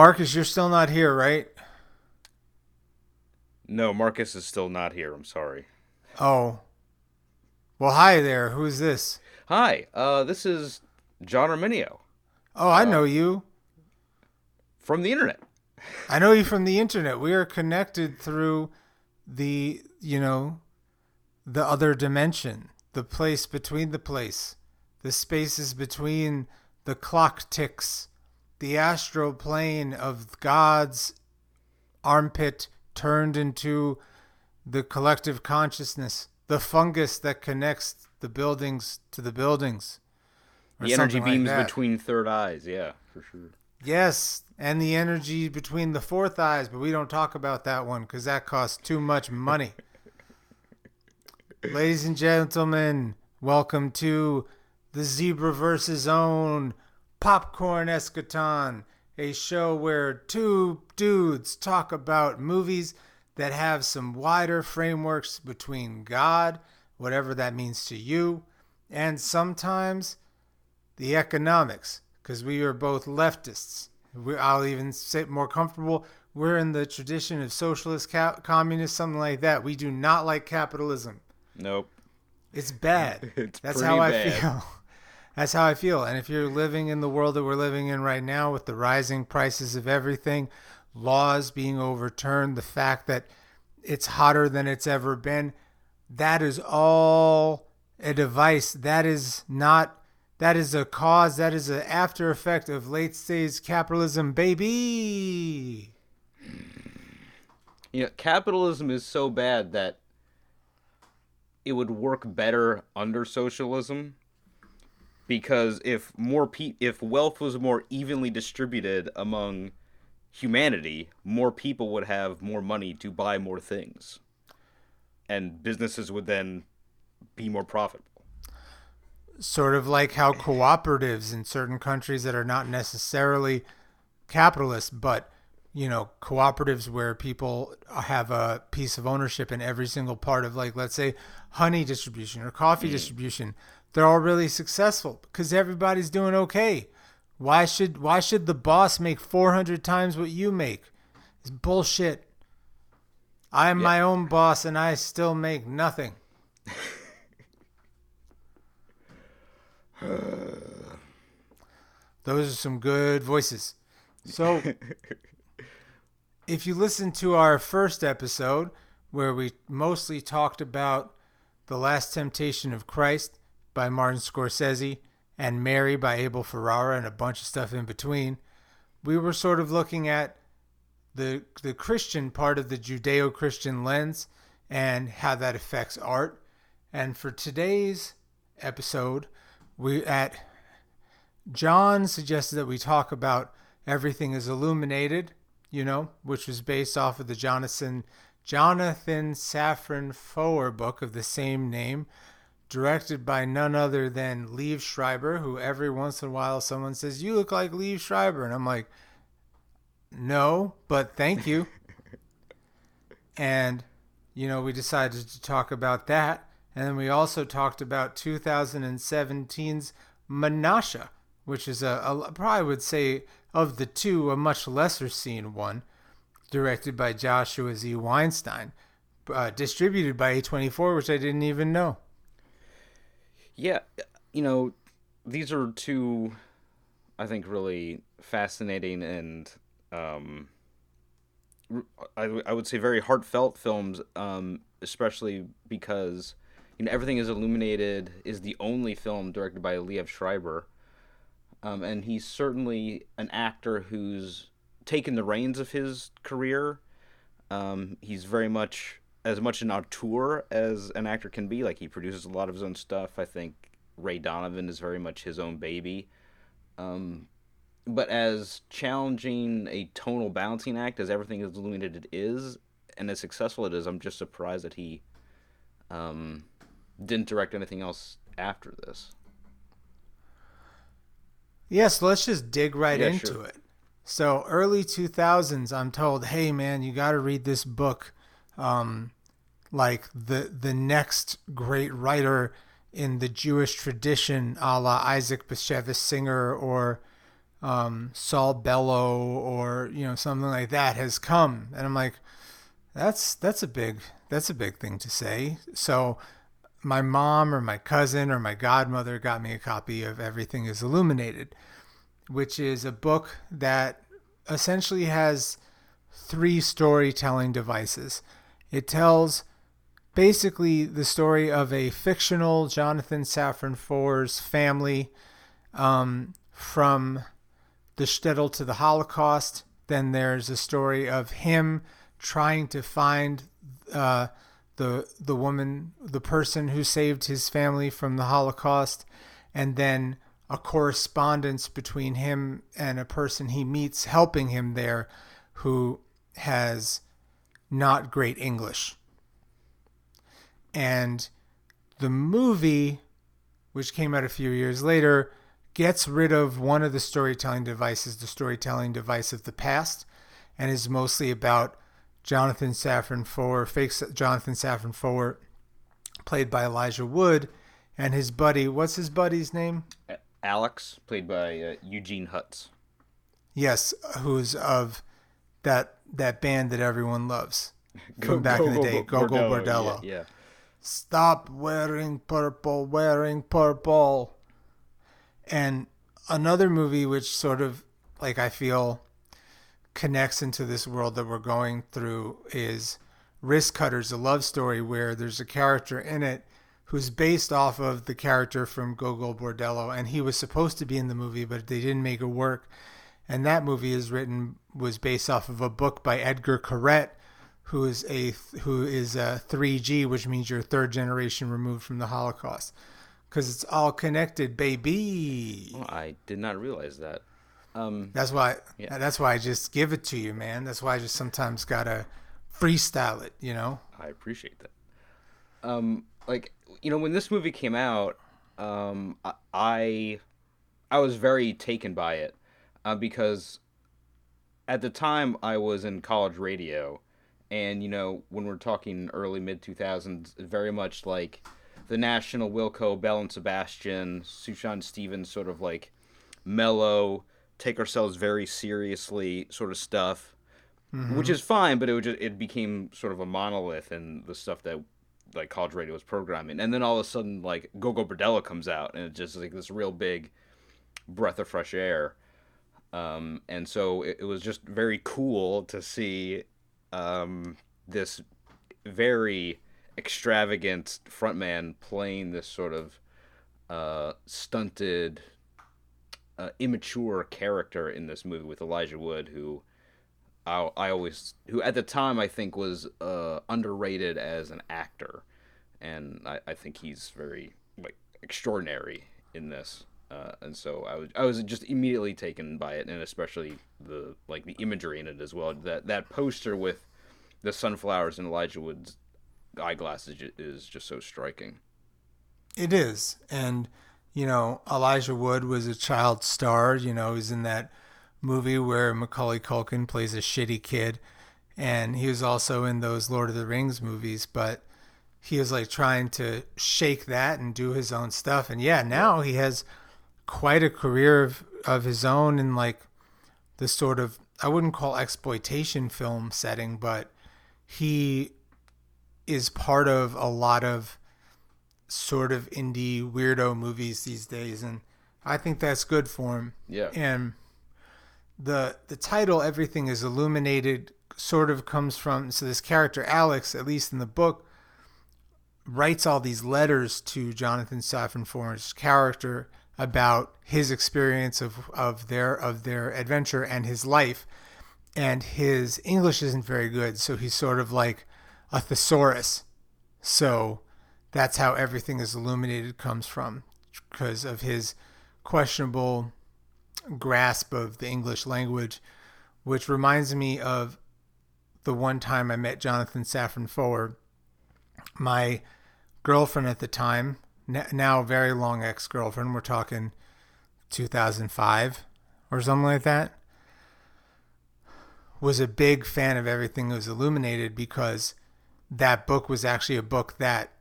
Marcus, you're still not here, right? No, Marcus is still not here. I'm sorry. Oh. Well, hi there. Who's this? Hi, uh, this is John Arminio Oh, I know you. from the internet. I know you from the internet. We are connected through the, you know, the other dimension, the place between the place, the spaces between the clock ticks, the astral plane of God's armpit turned into the collective consciousness, the fungus that connects the buildings to the buildings. The energy something like beams between third eyes. Yeah, for sure. Yes, and the energy between the fourth eyes, but we don't talk about that one because that costs too much money. Ladies and gentlemen, welcome to the Zebra versus Own Popcorn Eschaton, a show where two dudes talk about movies that have some wider frameworks between God, whatever that means to you, and sometimes the economics because we are both leftists. We, I'll even say more comfortable. We're in the tradition of socialist, ca- communist, something like that. We do not like capitalism. Nope. It's bad. It's That's how I bad. feel. That's how I feel. And if you're living in the world that we're living in right now with the rising prices of everything, laws being overturned, the fact that it's hotter than it's ever been, that is all a device. That is not that is a cause, that is an after effect of late stage capitalism, baby. You know, capitalism is so bad that it would work better under socialism because if more pe- if wealth was more evenly distributed among humanity, more people would have more money to buy more things. And businesses would then be more profitable. sort of like how cooperatives in certain countries that are not necessarily capitalist, but you know, cooperatives where people have a piece of ownership in every single part of, like, let's say, honey distribution or coffee mm. distribution. They're all really successful because everybody's doing okay. Why should why should the boss make four hundred times what you make? It's bullshit. I'm Yeah. my own boss and I still make nothing. Those are some good voices. So, if you listen to our first episode, where we mostly talked about The Last Temptation of Christ by Martin Scorsese and Mary by Abel Ferrara and a bunch of stuff in between, we were sort of looking at the the Christian part of the Judeo-Christian lens and how that affects art. And for today's episode, we at John suggested that we talk about everything is illuminated, you know, which was based off of the Jonathan Jonathan Safran Foer book of the same name, directed by none other than Liev Schreiber, who every once in a while someone says, "You look like Liev Schreiber," and I'm like, "No, but thank you." and you know, we decided to talk about that, and then we also talked about 2017's Menashe, which is a, a probably would say of the two a much lesser seen one, directed by Joshua Z. Weinstein, uh, distributed by A24, which I didn't even know. Yeah, you know, these are two, I think, really fascinating and, um, I, I would say very heartfelt films, um, especially because, you know, Everything is Illuminated is the only film directed by Liev Schreiber. Um, and he's certainly an actor who's taken the reins of his career. Um, he's very much as much an auteur as an actor can be. Like he produces a lot of his own stuff. I think Ray Donovan is very much his own baby. Um, but as challenging a tonal balancing act as everything is illuminated is, and as successful it is, I'm just surprised that he um, didn't direct anything else after this. Yes, let's just dig right Yeah, into sure. it. So, early 2000s, I'm told, hey, man, you got to read this book. Um, like the the next great writer in the Jewish tradition, a la Isaac Bashevis Singer or um, Saul Bellow or you know something like that has come, and I'm like, that's that's a big that's a big thing to say. So my mom or my cousin or my godmother got me a copy of Everything is Illuminated, which is a book that essentially has three storytelling devices. It tells basically the story of a fictional Jonathan Safran Foer's family um, from the shtetl to the Holocaust. Then there's a story of him trying to find uh, the the woman, the person who saved his family from the Holocaust, and then a correspondence between him and a person he meets helping him there, who has not great English. And the movie, which came out a few years later, gets rid of one of the storytelling devices, the storytelling device of the past, and is mostly about Jonathan Safran Foer, fake Jonathan Safran Foer, played by Elijah Wood, and his buddy. What's his buddy's name? Alex, played by uh, Eugene Hutz. Yes, who's of that that band that everyone loves from back in the day, Gogol Bordello. Yeah, yeah. Stop wearing purple, wearing purple. And another movie which sort of like I feel connects into this world that we're going through is Wristcutters, a love story where there's a character in it who's based off of the character from Gogol Bordello, and he was supposed to be in the movie, but they didn't make it work. And that movie is written was based off of a book by Etgar Keret, who is a who is a 3G, which means you're third generation removed from the Holocaust, because it's all connected, baby. Well, I did not realize that. Um, that's why. Yeah. That's why I just give it to you, man. That's why I just sometimes gotta freestyle it. You know. I appreciate that. Um, like you know, when this movie came out, um, I I was very taken by it uh, because at the time I was in college radio, and you know when we're talking early mid two thousands, very much like the National Wilco, Belle and Sebastian, Sufjan Stevens sort of like mellow, take ourselves very seriously sort of stuff, mm-hmm. which is fine, but it just it became sort of a monolith in the stuff that like college radio was programming, and then all of a sudden like Gogol Bordello comes out, and it's just like this real big breath of fresh air. Um, and so it, it, was just very cool to see um, this very extravagant frontman playing this sort of uh, stunted, uh, immature character in this movie with Elijah Wood, who I, I always, who at the time I think was uh, underrated as an actor, and I, I think he's very like extraordinary in this. Uh, and so I was I was just immediately taken by it, and especially the like the imagery in it as well. That that poster with the sunflowers and Elijah Wood's eyeglasses is just so striking. It is, and you know Elijah Wood was a child star. You know he's in that movie where Macaulay Culkin plays a shitty kid, and he was also in those Lord of the Rings movies, but. He was like trying to shake that and do his own stuff. And yeah, now he has quite a career of, of his own in like the sort of I wouldn't call exploitation film setting, but he is part of a lot of sort of indie weirdo movies these days and I think that's good for him. Yeah. And the the title everything is illuminated sort of comes from so this character Alex at least in the book writes all these letters to Jonathan Safran Foer's character about his experience of, of their of their adventure and his life. And his English isn't very good, so he's sort of like a thesaurus. So that's how everything is illuminated comes from, because of his questionable grasp of the English language, which reminds me of the one time I met Jonathan Safran Foer. My girlfriend at the time now very long ex girlfriend. We're talking 2005 or something like that. Was a big fan of everything that was illuminated because that book was actually a book that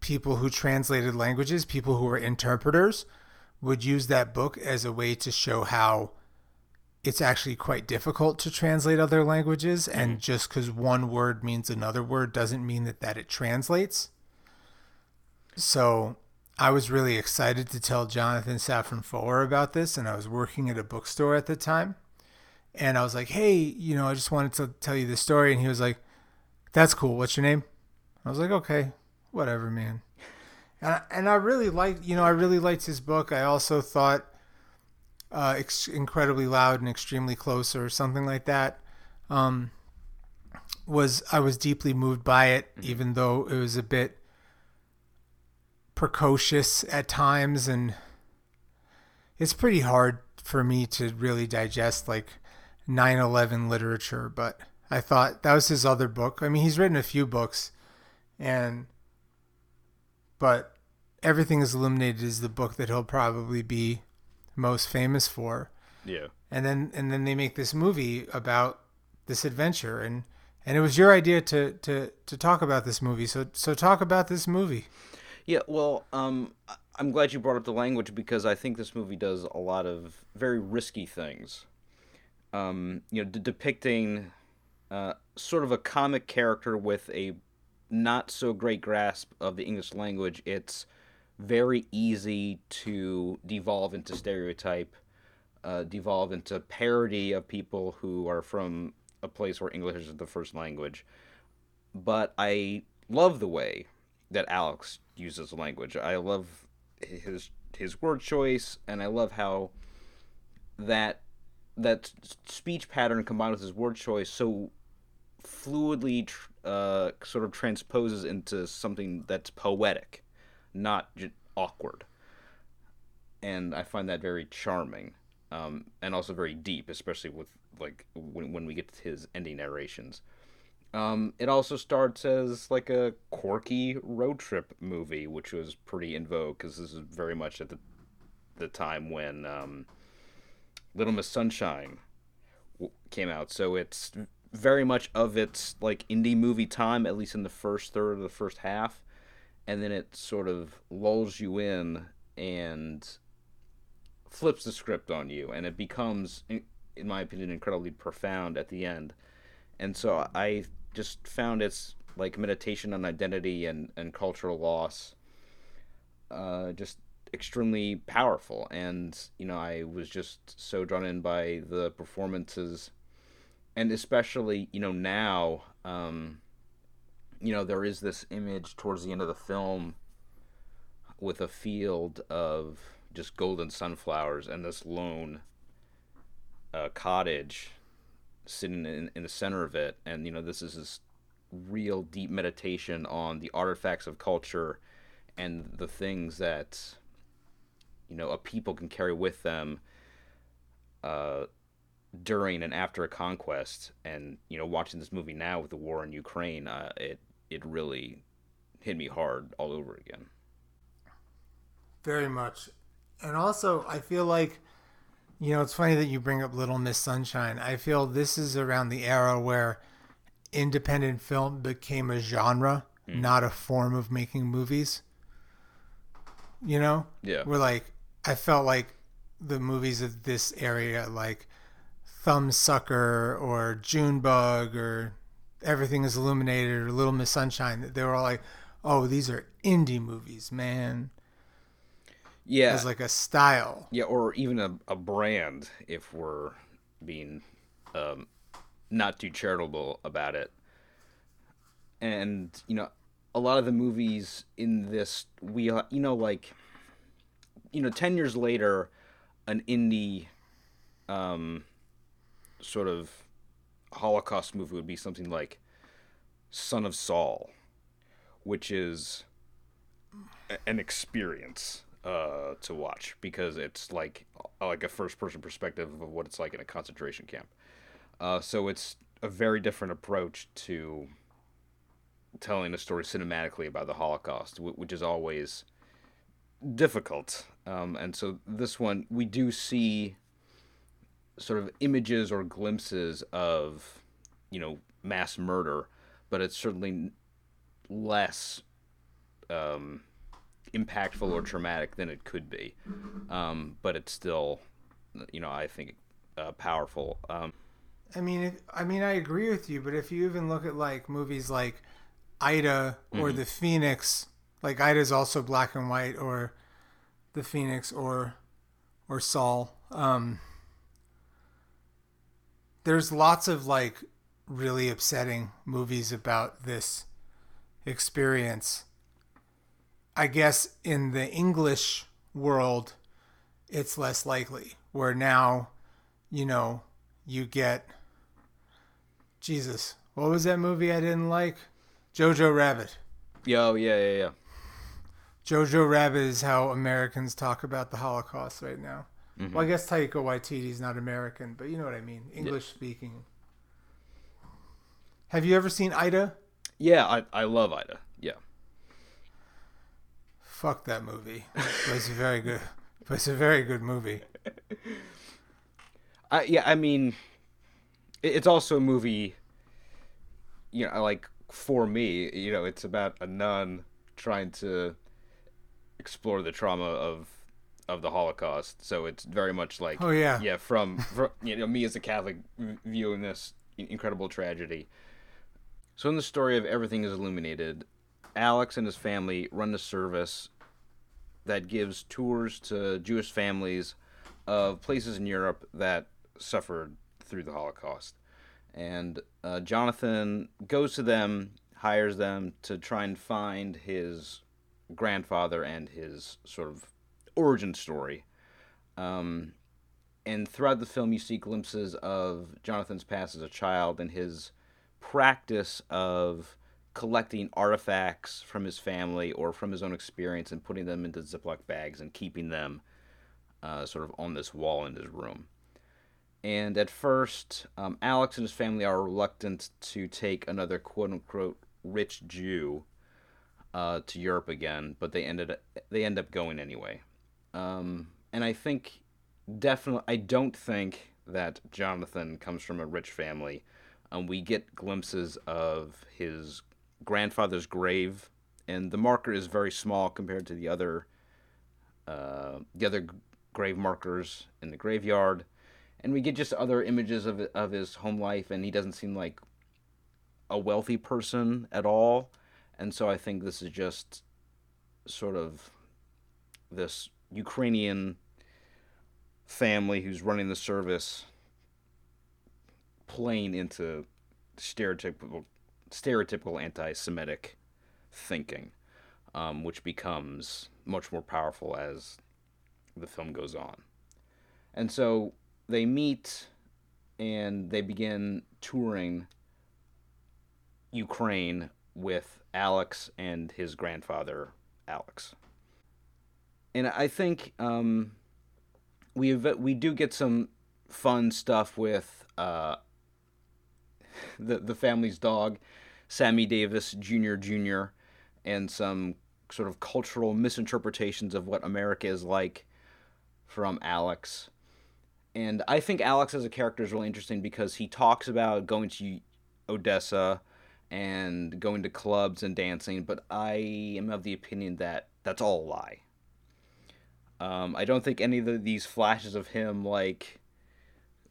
people who translated languages, people who were interpreters, would use that book as a way to show how it's actually quite difficult to translate other languages and Mm-hmm. just because one word means another word doesn't mean that that it translates. So i was really excited to tell jonathan safran foer about this and i was working at a bookstore at the time. And i was like hey you know i just wanted to tell you the story. And he was like that's cool. What's your name? I was like okay whatever man. And I, and I really liked you know I really liked his book. I also thought uh, ex- incredibly loud and extremely close or something like that um, was I was deeply moved by it even though it was a bit precocious at times. And it's pretty hard for me to really digest like 9/11 literature but I thought that was his other book. I mean he's written a few books and but everything is illuminated is the book that he'll probably be most famous for Yeah. and then and then they make this movie about this adventure and and it was your idea to to to talk about this movie so so talk about this movie Yeah, well, um, I'm glad you brought up the language because I think this movie does a lot of very risky things. Um, you know, d- depicting uh, sort of a comic character with a not so great grasp of the English language. It's very easy to devolve into stereotype, uh, devolve into parody of people who are from a place where English is the first language. But I love the way that Alex uses language. I love his his word choice, and I love how that that speech pattern combined with his word choice so fluidly uh, sort of transposes into something that's poetic, not j- awkward. And I find that very charming, um, and also very deep, especially with like when, when we get to his ending narrations. Um, it also starts as like a quirky road trip movie, which was pretty in vogue because this is very much at the the time when um, Little Miss Sunshine w- came out. So it's very much of its like indie movie time, at least in the first third of the first half, and then it sort of lulls you in and flips the script on you, and it becomes, in my opinion, incredibly profound at the end. And so I just found its like meditation on identity and, and cultural loss uh, just extremely powerful. And, you know, I was just so drawn in by the performances. And especially, you know, now, um, you know, there is this image towards the end of the film with a field of just golden sunflowers and this lone uh, cottage sitting in, in the center of it. And you know this is this real deep meditation on the artifacts of culture and the things that you know a people can carry with them uh, during and after a conquest and you know watching this movie now with the war in Ukraine uh, it it really hit me hard all over again. Very much. And also i feel like you know it's funny that you bring up little miss sunshine. I feel this is around the era where independent film became a genre not a form of making movies. You know? Yeah. we're like i felt like the movies of this area like thumbsucker or junebug or everything is illuminated or little miss sunshine they were all like oh these are indie movies man. Yeah. As like a style. Yeah, or even a, a brand if we're being um, not too charitable about it. And you know, a lot of the movies in this we you know like you know 10 years later an indie um sort of holocaust movie would be something like Son of Saul which is an experience uh, to watch because it's like like a first person perspective of what it's like in a concentration camp. Uh, so it's a very different approach to telling a story cinematically about the Holocaust, wh- which is always difficult. Um, and so this one, we do see sort of images or glimpses of, you know, mass murder, but it's certainly less um, impactful or traumatic than it could be, um, but it's still, you know, I think uh, powerful. Um, I mean, if, I mean, I agree with you, but if you even look at like movies like Ida or Mm-hmm. The Phoenix, like Ida's also black and white, or The Phoenix or or Saul. Um, there's lots of like really upsetting movies about this experience. I guess in the English world, it's less likely. Where now, you know, you get Jesus. What was that movie I didn't like? Jojo Rabbit. yo, oh, yeah, yeah, yeah. Jojo Rabbit is how Americans talk about the Holocaust right now. Mm-hmm. Well, I guess Taika Waititi's not American, but you know what I mean. English speaking. Have you ever seen Ida? Yeah, I, I love Ida. Yeah. Fuck that movie. But it's a very good. But it's a very good movie. I, yeah, I mean, it's also a movie. You know, like for me, you know, it's about a nun trying to explore the trauma of of the Holocaust. So it's very much like, Oh, yeah. yeah, from, from you know me as a Catholic viewing this incredible tragedy. So in the story of Everything is Illuminated, Alex and his family run a service that gives tours to Jewish families of places in Europe that suffered through the Holocaust. And uh, Jonathan goes to them, hires them to try and find his grandfather and his sort of origin story. Um, and throughout the film, you see glimpses of Jonathan's past as a child and his practice of collecting artifacts from his family or from his own experience and putting them into Ziploc bags and keeping them uh, sort of on this wall in his room. And at first, um, Alex and his family are reluctant to take another quote unquote rich Jew uh, to Europe again, but they ended they end up going anyway. Um, and I think definitely, I don't think that Jonathan comes from a rich family. Um, we get glimpses of his grandfather's grave, and the marker is very small compared to the other uh, the other grave markers in the graveyard. And we get just other images of of his home life, and he doesn't seem like a wealthy person at all. And so I think this is just sort of this Ukrainian family who's running the service playing into stereotypical stereotypical anti-Semitic thinking, um, which becomes much more powerful as the film goes on. And so they meet and they begin touring Ukraine with Alex and his grandfather, Alex. And I think um, we we do get some fun stuff with uh, the the family's dog, Sammy Davis Jr. Jr. and some sort of cultural misinterpretations of what America is like from Alex. And I think Alex as a character is really interesting because he talks about going to Odessa and going to clubs and dancing, but I am of the opinion that that's all a lie. Um, I don't think any of the, these flashes of him like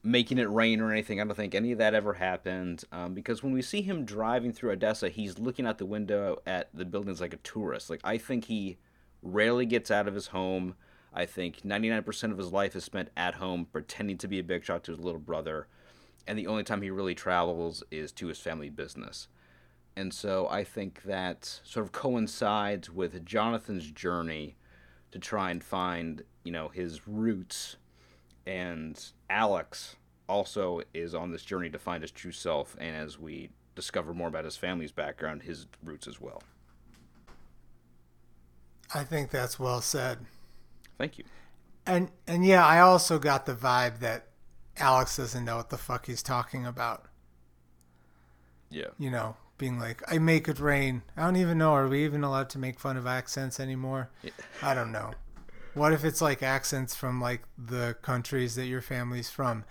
making it rain or anything. I don't think any of that ever happened. Um, because when we see him driving through Odessa, he's looking out the window at the buildings like a tourist. Like I think he rarely gets out of his home. I think 99% of his life is spent at home pretending to be a big shot to his little brother. And the only time he really travels is to his family business. And so I think that sort of coincides with Jonathan's journey to try and find, you know, his roots. And Alex also is on this journey to find his true self. And as we discover more about his family's background, his roots as well. I think that's well said. Thank you. And and yeah, I also got the vibe that Alex doesn't know what the fuck he's talking about. Yeah. You know, being like, I make it rain. I don't even know. Are we even allowed to make fun of accents anymore? I don't know. What if it's like accents from like the countries that your family's from?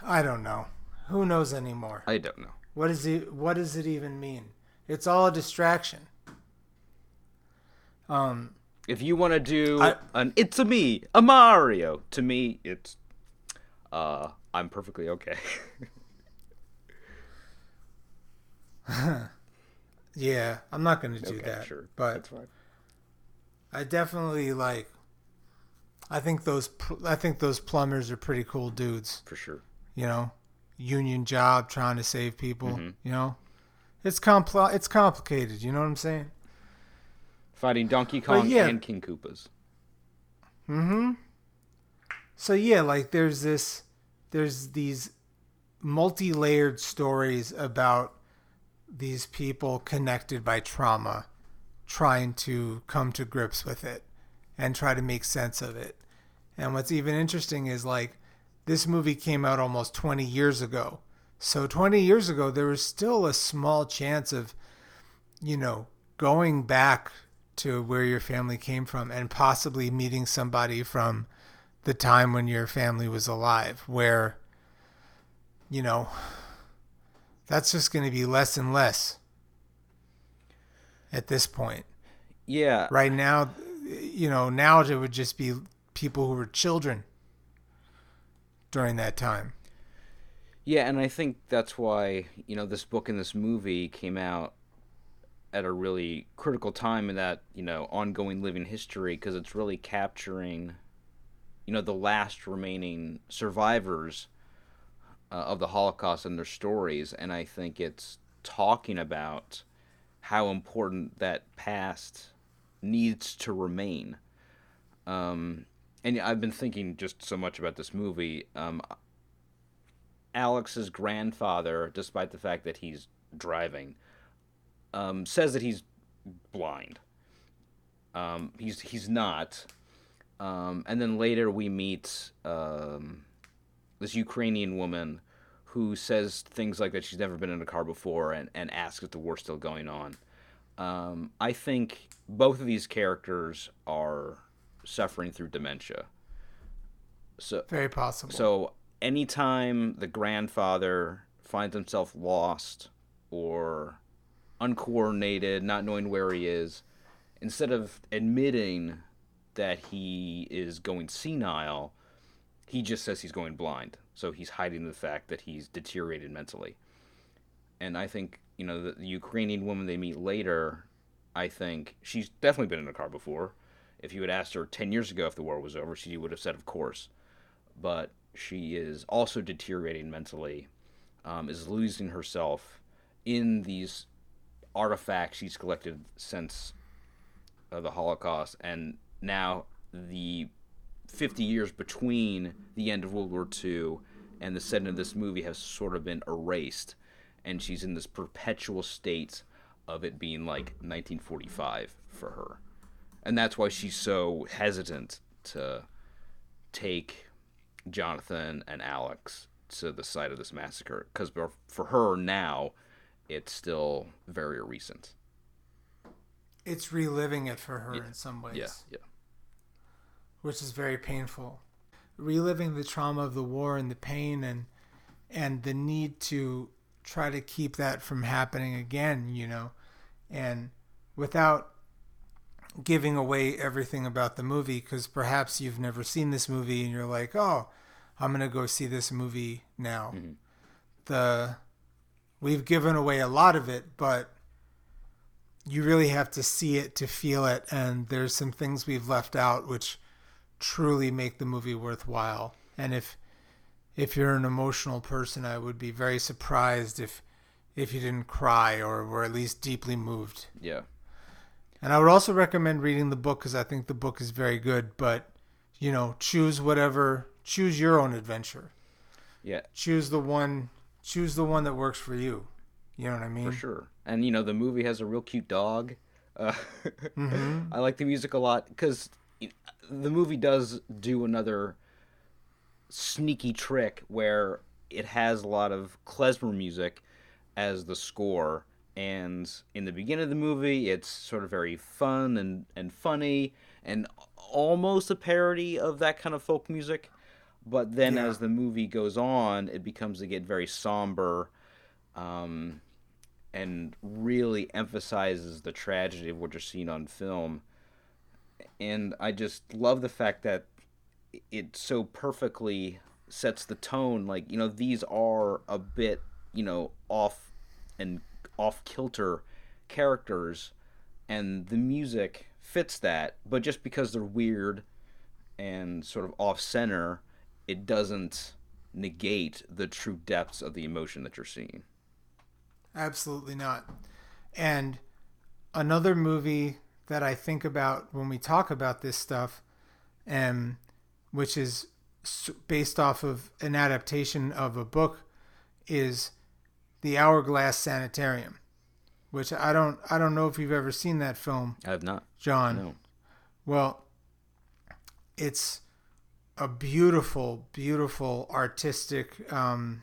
I don't know. Who knows anymore? I don't know. What is it? What does it even mean? It's all a distraction. Um, If you want to do I- an "It's a me, a Mario," to me, it's uh, I'm perfectly okay. Yeah, I'm not going to do okay, that. sure, But that's fine. I definitely like. I think those I think those plumbers are pretty cool dudes. For sure. You know, union job trying to save people. Mm-hmm. You know, it's compl- it's complicated. You know what I'm saying? Fighting Donkey Kong yeah. and King Koopas. Mm-hmm. So yeah, like there's this, there's these multi-layered stories about these people connected by trauma, trying to come to grips with it, and try to make sense of it. And what's even interesting is like this movie came out almost 20 years ago. So 20 years ago, there was still a small chance of, you know, going back to where your family came from and possibly meeting somebody from the time when your family was alive, where, you know, that's just going to be less and less at this point. Yeah, Right now, you know, now it would just be people who were children during that time. Yeah, and I think that's why, you know, this book and this movie came out at a really critical time in that, you know, ongoing living history because it's really capturing, you know, the last remaining survivors uh, of the Holocaust and their stories. And I think it's talking about how important that past needs to remain. Um, and I've been thinking just so much about this movie. Um, Alex's grandfather, despite the fact that he's driving, um, says that he's blind. Um, he's he's not. Um, and then later we meet um, this Ukrainian woman who says things like that she's never been in a car before and, and asks if the war's still going on. Um, I think both of these characters are suffering through dementia. So Very possible. so anytime the grandfather finds himself lost or uncoordinated, not knowing where he is, instead of admitting that he is going senile, he just says he's going blind. So he's hiding the fact that he's deteriorated mentally. And I think, you know, the, the Ukrainian woman they meet later, I think she's definitely been in a car before. If you had asked her 10 years ago if the war was over, she would have said, of course but she is also deteriorating mentally, um, is losing herself in these artifacts she's collected since uh, the Holocaust, and now the 50 years between the end of World War II and the setting of this movie has sort of been erased, and she's in this perpetual state of it being like 1945 for her. And that's why she's so hesitant to take Jonathan and Alex to the site of this massacre because for her now, it's still very recent. it's reliving it for her in some ways. Yeah, yeah, which is very painful. Reliving the trauma of the war and the pain and and the need to try to keep that from happening again, you know, and without giving away everything about the movie because perhaps you've never seen this movie and you're like, "Oh, I'm going to go see this movie now." Mm-hmm. The we've given away a lot of it, but you really have to see it to feel it and there's some things we've left out which truly make the movie worthwhile and if if you're an emotional person i would be very surprised if if you didn't cry or were at least deeply moved yeah. and i would also recommend reading the book because i think the book is very good but you know choose whatever choose your own adventure Yeah, choose the one choose the one that works for you you know what i mean for sure. And you know, the movie has a real cute dog. Uh, Mm-hmm. I like the music a lot because the movie does do another sneaky trick where it has a lot of klezmer music as the score. And in the beginning of the movie, it's sort of very fun and, and funny and almost a parody of that kind of folk music. But then Yeah. as the movie goes on, it becomes to get very somber um, and really emphasizes the tragedy of what you're seeing on film. And I just love the fact that it so perfectly sets the tone. Like you know, these are a bit you know off and off kilter characters, and the music fits that. But just because they're weird and sort of off center, it doesn't negate the true depths of the emotion that you're seeing. Absolutely not. And another movie that I think about when we talk about this stuff, and which is based off of an adaptation of a book, is the Hourglass Sanitarium, which I don't I don't know if you've ever seen that film. I have not, John. No. Well, it's a beautiful, beautiful artistic um,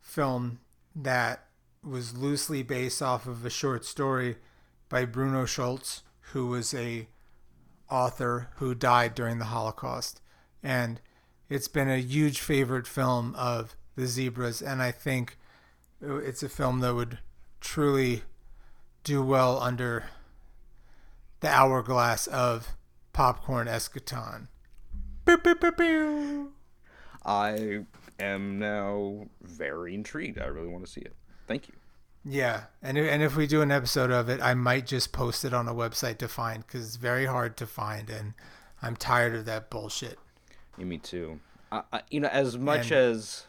film that was loosely based off of a short story by Bruno Schulz, who was a author who died during the Holocaust, and it's been a huge favorite film of the zebras, and I think it's a film that would truly do well under the hourglass of popcorn eschaton. I am now very intrigued. I really want to see it. Thank you. Yeah, and if, and if we do an episode of it, I might just post it on a website to find because it's very hard to find, and I'm tired of that bullshit. Yeah, me too. I, I, you know, as much and, as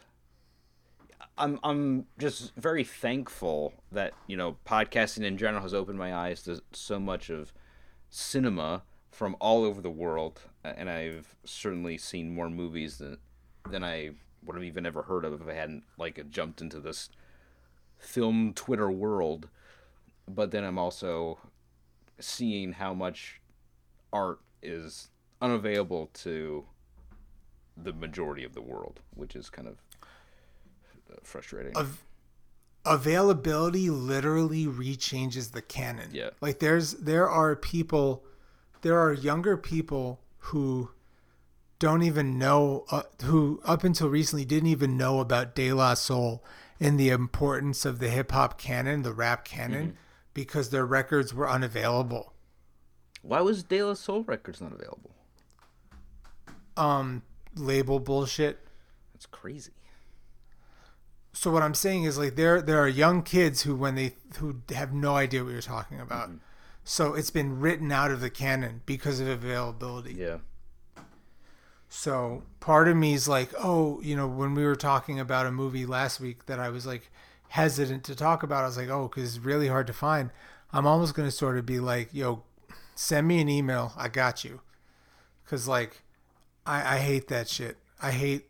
I'm, I'm just very thankful that you know podcasting in general has opened my eyes to so much of cinema from all over the world, and I've certainly seen more movies than than I would have even ever heard of if I hadn't like jumped into this film Twitter world. But then I'm also seeing how much art is unavailable to the majority of the world, which is kind of frustrating. Av- availability literally rechanges the canon. Yeah. Like there's there are people there are younger people who don't even know uh, who up until recently didn't even know about De La Soul and the importance of the hip hop canon, the rap canon, mm-hmm. because their records were unavailable. Why was De La Soul records not available? Um, label bullshit. That's crazy. So what I'm saying is like there there are young kids who when they who have no idea what you're talking about. Mm-hmm. So it's been written out of the canon because of availability. Yeah. So part of me is like, oh, you know, when we were talking about a movie last week that I was like hesitant to talk about, I was like, oh, because it's really hard to find. I'm almost going to sort of be like, yo, send me an email. I got you. Because, like, I, I hate that shit. I hate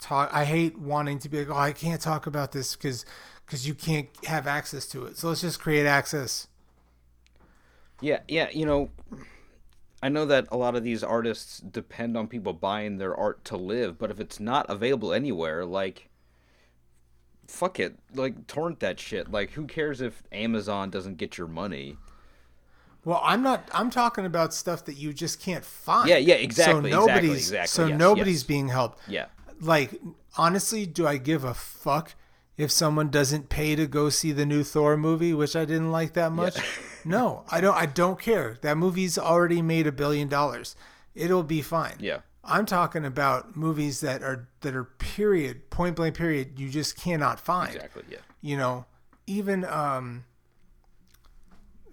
talk. I hate wanting to be like, oh, I can't talk about this because because you can't have access to it. So let's just create access. Yeah, yeah, you know, I know that a lot of these artists depend on people buying their art to live, but if it's not available anywhere, like fuck it, like torrent that shit. Like who cares if Amazon doesn't get your money? Well, I'm not. I'm talking about stuff that you just can't find. Yeah, yeah, exactly. So nobody's. Exactly, exactly, so yes, nobody's yes. being helped. Yeah. Like honestly, do I give a fuck if someone doesn't pay to go see the new Thor movie, which I didn't like that much? Yeah. No, I don't. I don't care. That movie's already made a billion dollars. It'll be fine. Yeah. I'm talking about movies that are that are period point blank period. You just cannot find. Exactly. Yeah. You know, even um,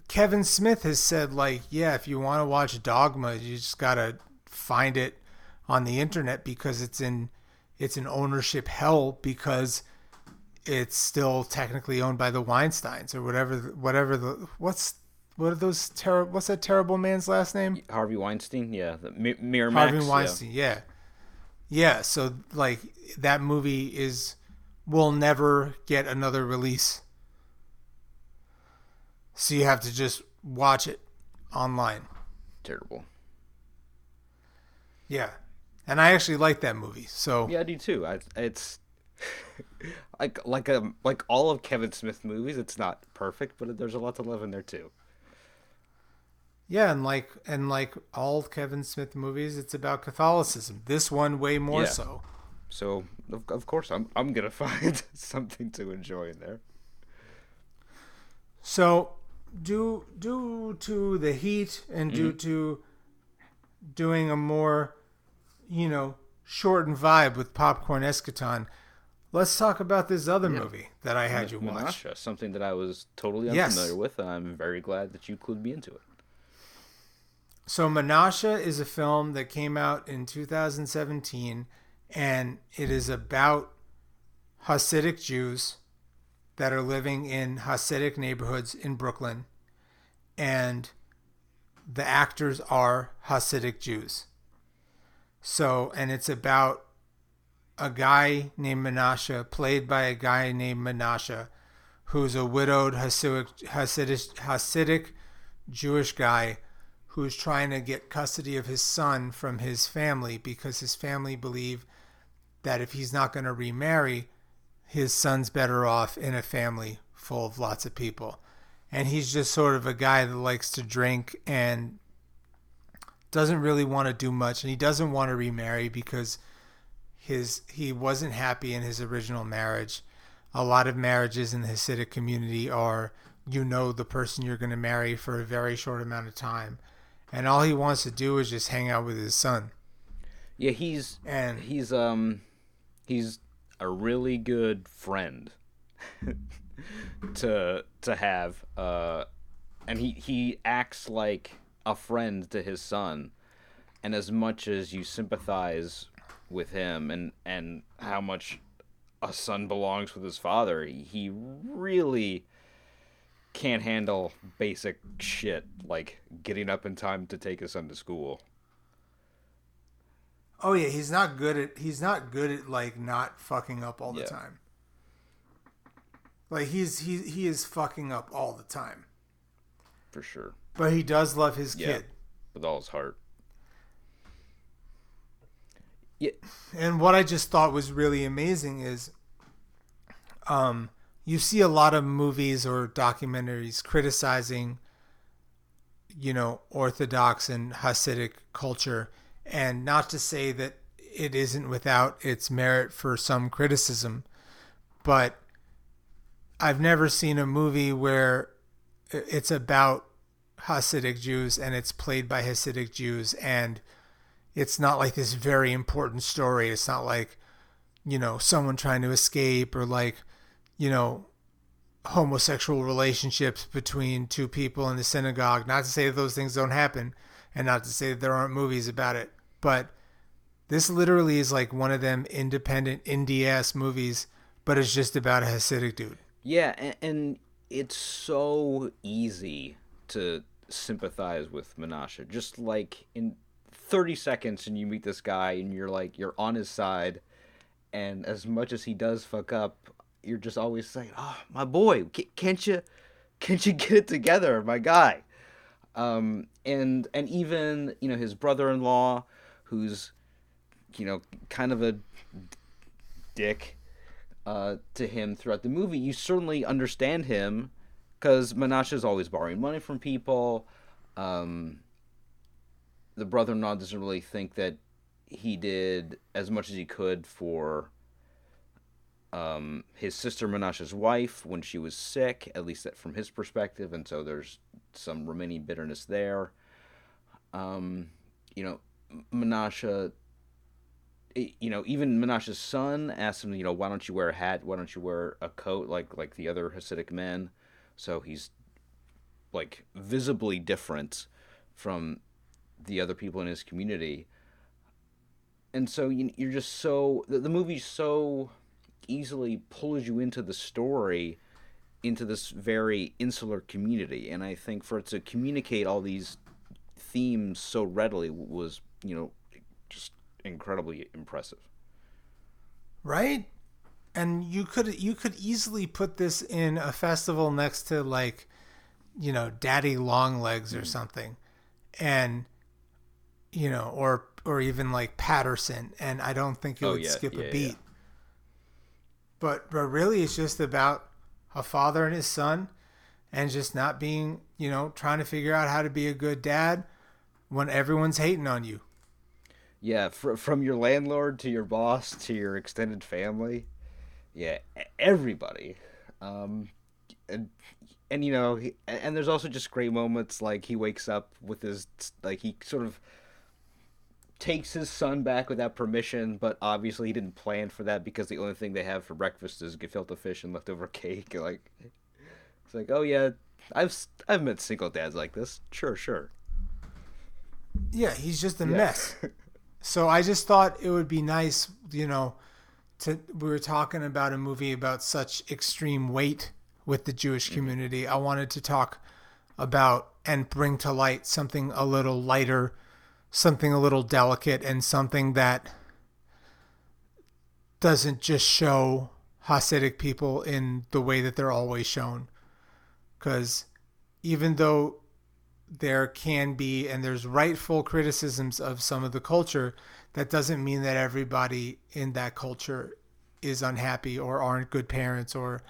Kevin Smith has said like, yeah, if you want to watch Dogma, you just gotta find it on the internet because it's in it's an ownership hell because it's still technically owned by the Weinsteins or whatever whatever the what's what are those terrible? What's that terrible man's last name? Harvey Weinstein. Yeah, the Mi- Miramax. Harvey Weinstein. Yeah. yeah, yeah. So like that movie is will never get another release. So you have to just watch it online. Terrible. Yeah, and I actually like that movie. So yeah, I do too. I, it's like like a um, like all of Kevin Smith movies. It's not perfect, but there's a lot to love in there too. Yeah, and like and like all Kevin Smith movies, it's about Catholicism. This one way more yeah. so. So of, of course I'm I'm gonna find something to enjoy in there. So due due to the heat and due Mm-hmm. to doing a more, you know, shortened vibe with Popcorn Eschaton, let's talk about this other movie that I had you watch. Menashe, something that I was totally Yes. unfamiliar with, and I'm very glad that you clued me into it. So Menashe is a film that came out in 2017 and it is about Hasidic Jews that are living in Hasidic neighborhoods in Brooklyn and the actors are Hasidic Jews. So and it's about a guy named Menashe played by a guy named Menashe who's a widowed Hasidic Hasidic, Hasidic Jewish guy who's trying to get custody of his son from his family because his family believe that if he's not going to remarry, his son's better off in a family full of lots of people. And he's just sort of a guy that likes to drink and doesn't really want to do much and he doesn't want to remarry because his he wasn't happy in his original marriage. A lot of marriages in the Hasidic community are you know the person you're going to marry for a very short amount of time and all he wants to do is just hang out with his son. Yeah, he's And he's um he's a really good friend to to have uh and he he acts like a friend to his son and as much as you sympathize with him and and how much a son belongs with his father he really can't handle basic shit like getting up in time to take his son to school oh yeah, he's not good at he's not good at like not fucking up all the Yeah. time. Like he's he he is fucking up all the time. for sure But he does love his Yeah. kid. with all his heart yeah And what I just thought was really amazing is um, you see a lot of movies or documentaries criticizing, you know, Orthodox and Hasidic culture. And not to say that it isn't without its merit for some criticism, but I've never seen a movie where it's about Hasidic Jews and it's played by Hasidic Jews and it's not like this very important story. It's not like, you know, someone trying to escape or like, you know, homosexual relationships between two people in the synagogue. Not to say that those things don't happen and not to say that there aren't movies about it, but this literally is like one of them independent indie ass movies, but it's just about a Hasidic dude. Yeah, and, and it's so easy to sympathize with Menashe. Just like in 30 seconds, and you meet this guy, and you're like, you're on his side. And as much as he does fuck up, you're just always saying, "Oh, my boy, can't you, can't you get it together, my guy?" Um, and and even you know his brother-in-law, who's, you know, kind of a dick uh, to him throughout the movie, you certainly understand him because Menashe is always borrowing money from people. Um, the brother-in-law doesn't really think that he did as much as he could for um, his sister Menashe's wife when she was sick, at least that from his perspective, and so there's some remaining bitterness there. Um, you know, Menashe you know, even Menashe's son asked him, you know, why don't you wear a hat? Why don't you wear a coat like like the other Hasidic men? So he's like visibly different from the other people in his community. And so you, you're just so the, the movie so easily pulls you into the story into this very insular community. And i think for it to communicate all these themes so readily was you know just incredibly impressive. right? And you could you could easily put this in a festival next to like you know daddy long legs or hmm. something. And you know or or even like Paterson. And i don't think it Oh, would yeah, skip yeah, a yeah. But but really it's just about a father and his son and just not being you know trying to figure out how to be a good dad when everyone's hating on you Yeah, fr- from your landlord to your boss to your extended family. Yeah, everybody. Um, and and you know, he, and there's also just great moments like he wakes up with his like he sort of takes his son back without permission, but obviously he didn't plan for that because the only thing they have for breakfast is gefilte fish and leftover cake. Like, it's like, oh yeah, I've I've met single dads like this. Sure, sure. Yeah, he's just a yeah. mess. so I just thought it would be nice, you know, to we were talking about a movie about such extreme weight with the Jewish mm-hmm. community. I wanted to talk about and bring to light something a little lighter something a little delicate and something that doesn't just show Hasidic people in the way that they're always shown. Because even though there can be, and there's rightful criticisms of some of the culture, that doesn't mean that everybody in that culture is unhappy or aren't good parents or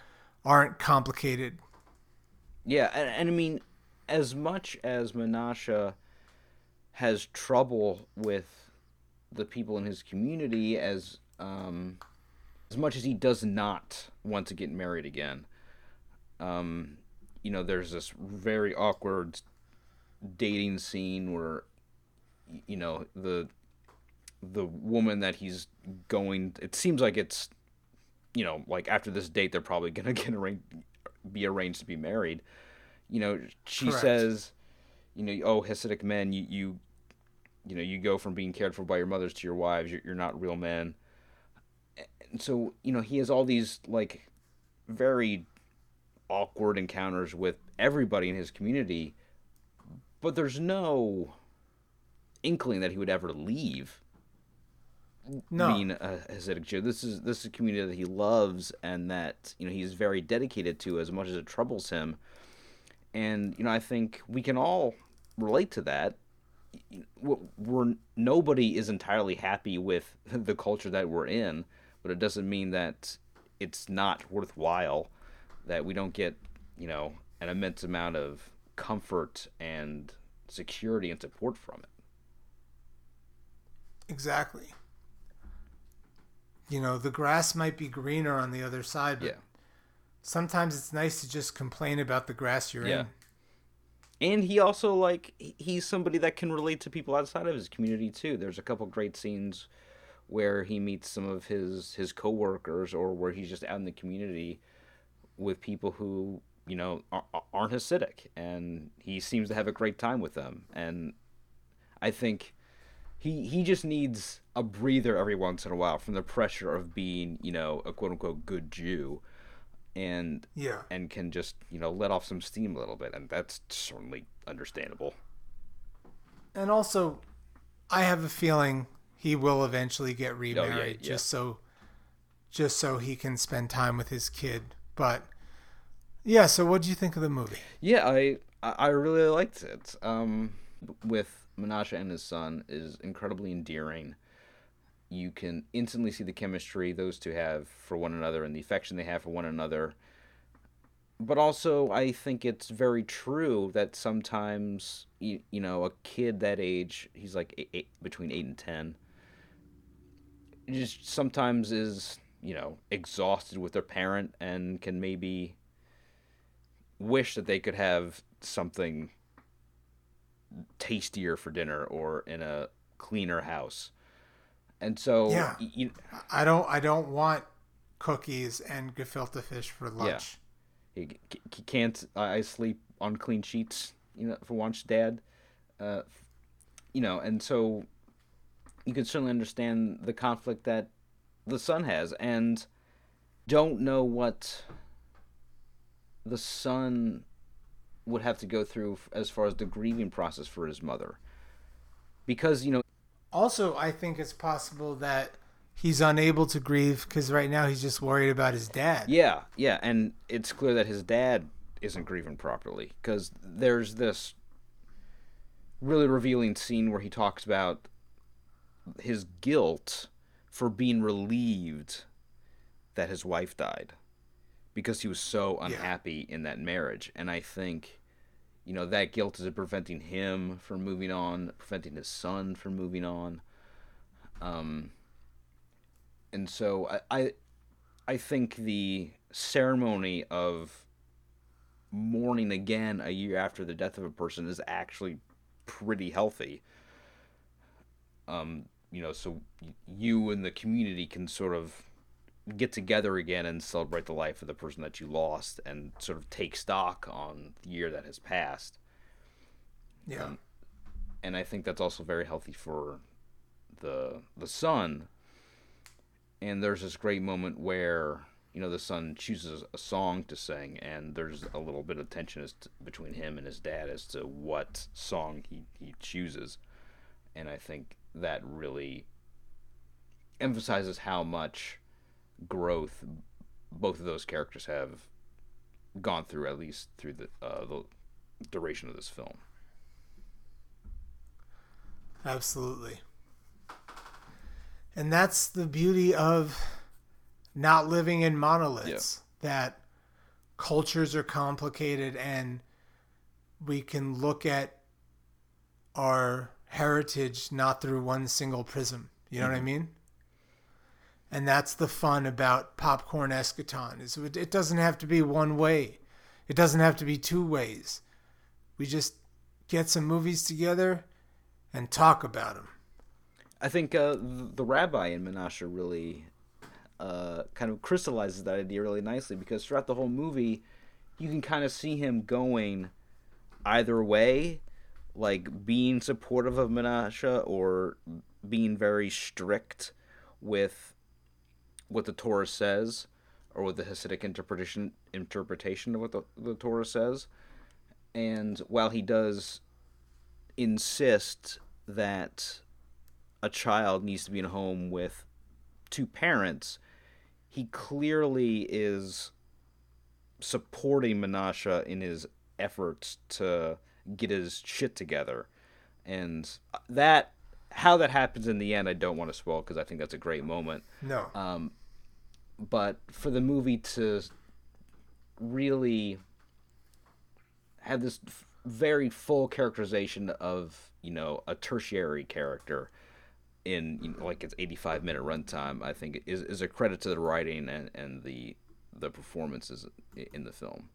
aren't complicated. Yeah, and, and I mean, as much as Menashe has trouble with the people in his community as um, as much as he does not want to get married again. Um, you know, there's this very awkward dating scene where you know the the woman that he's going it seems like it's you know like after this date they're probably gonna get arranged be arranged to be married you know she Correct. says you know, oh Hasidic men, you you you know you go from being cared for by your mothers to your wives. You're, you're not real men. And so you know he has all these like very awkward encounters with everybody in his community, but there's no inkling that he would ever leave. No. being a Hasidic Jew. This is this is a community that he loves and that you know he's very dedicated to as much as it troubles him. And you know I think we can all relate to that. We're nobody is entirely happy with the culture that we're in, but it doesn't mean that it's not worthwhile. That we don't get you know an immense amount of comfort and security and support from it. Exactly. You know, the grass might be greener on the other side, but yeah. sometimes it's nice to just complain about the grass you're yeah. in and he also like he's somebody that can relate to people outside of his community too. There's a couple great scenes where he meets some of his his coworkers or where he's just out in the community with people who you know aren't Hasidic, and he seems to have a great time with them. And I think he he just needs a breather every once in a while from the pressure of being you know a quote unquote good Jew and yeah. and can just you know let off some steam a little bit and that's certainly understandable. And also i have a feeling he will eventually get remarried oh, yeah, yeah. just so just so he can spend time with his kid. But yeah so what do you think of the movie? Yeah i i really liked it. Um with menashe and his son is incredibly endearing you can instantly see the chemistry those two have for one another and the affection they have for one another. But also, I think it's very true that sometimes, you, you know, a kid that age, he's like eight, eight, between 8 and 10, just sometimes is, you know, exhausted with their parent and can maybe wish that they could have something tastier for dinner or in a cleaner house and so yeah, you, I don't I don't want cookies and gefilte fish for lunch. Yeah. He, can't. I sleep on clean sheets. You know, for once, Dad. Uh, you know, and so you can certainly understand the conflict that the son has, and don't know what the son would have to go through as far as the grieving process for his mother, because you know also, I think it's possible that he's unable to grieve because right now he's just worried about his dad. Yeah, yeah, and it's clear that his dad isn't grieving properly because there's this really revealing scene where he talks about his guilt for being relieved that his wife died because he was so unhappy yeah. in that marriage and i think you know that guilt is preventing him from moving on, preventing his son from moving on. Um, and so I, I, I think the ceremony of mourning again a year after the death of a person is actually pretty healthy. Um, you know, so you and the community can sort of get together again and celebrate the life of the person that you lost and sort of take stock on the year that has passed. Yeah. Um, and I think that's also very healthy for the the son. And there's this great moment where you know the son chooses a song to sing, and there's a little bit of tension as to, between him and his dad as to what song he he chooses, and I think that really emphasizes how much growth both of those characters have gone through, at least through the uh, the duration of this film. Absolutely. And that's the beauty of not living in monoliths. That cultures are complicated and we can look at our heritage not through one single prism. You know what I mean? And that's the fun about popcorn eschaton is it doesn't have to be one way. It doesn't have to be two ways. We just get some movies together and talk about them. I think uh, the rabbi in Menashe really uh, kind of crystallizes that idea really nicely because throughout the whole movie, you can kind of see him going either way, like being supportive of Menashe or being very strict with what the Torah says or with the Hasidic interpretation interpretation of what the, the Torah says. And while he does insist that a child needs to be in a home with two parents, he clearly is supporting Menashe in his efforts to get his shit together. And that, how that happens in the end, I don't want to spoil because I think that's a great moment. No. Um, but for the movie to really have this very full characterization of you know a tertiary character in you know, like its 85 minute runtime i think is, is a credit to the writing and, and the the performances in the film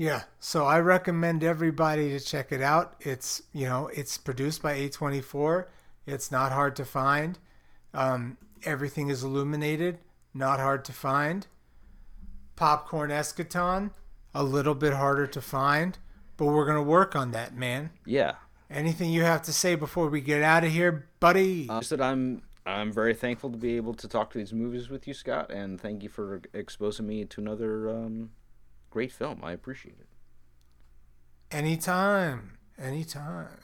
Yeah, so I recommend everybody to check it out. It's you know it's produced by A24. It's not hard to find. Um, everything is illuminated, not hard to find. Popcorn eschaton, a little bit harder to find, but we're gonna work on that, man. yeah Anything you have to say before we get out of here, buddy? uh, just that i'm i'm very thankful to be able to talk to these movies with you scott and thank you for exposing me to another um, great film. I appreciate it. Anytime, anytime.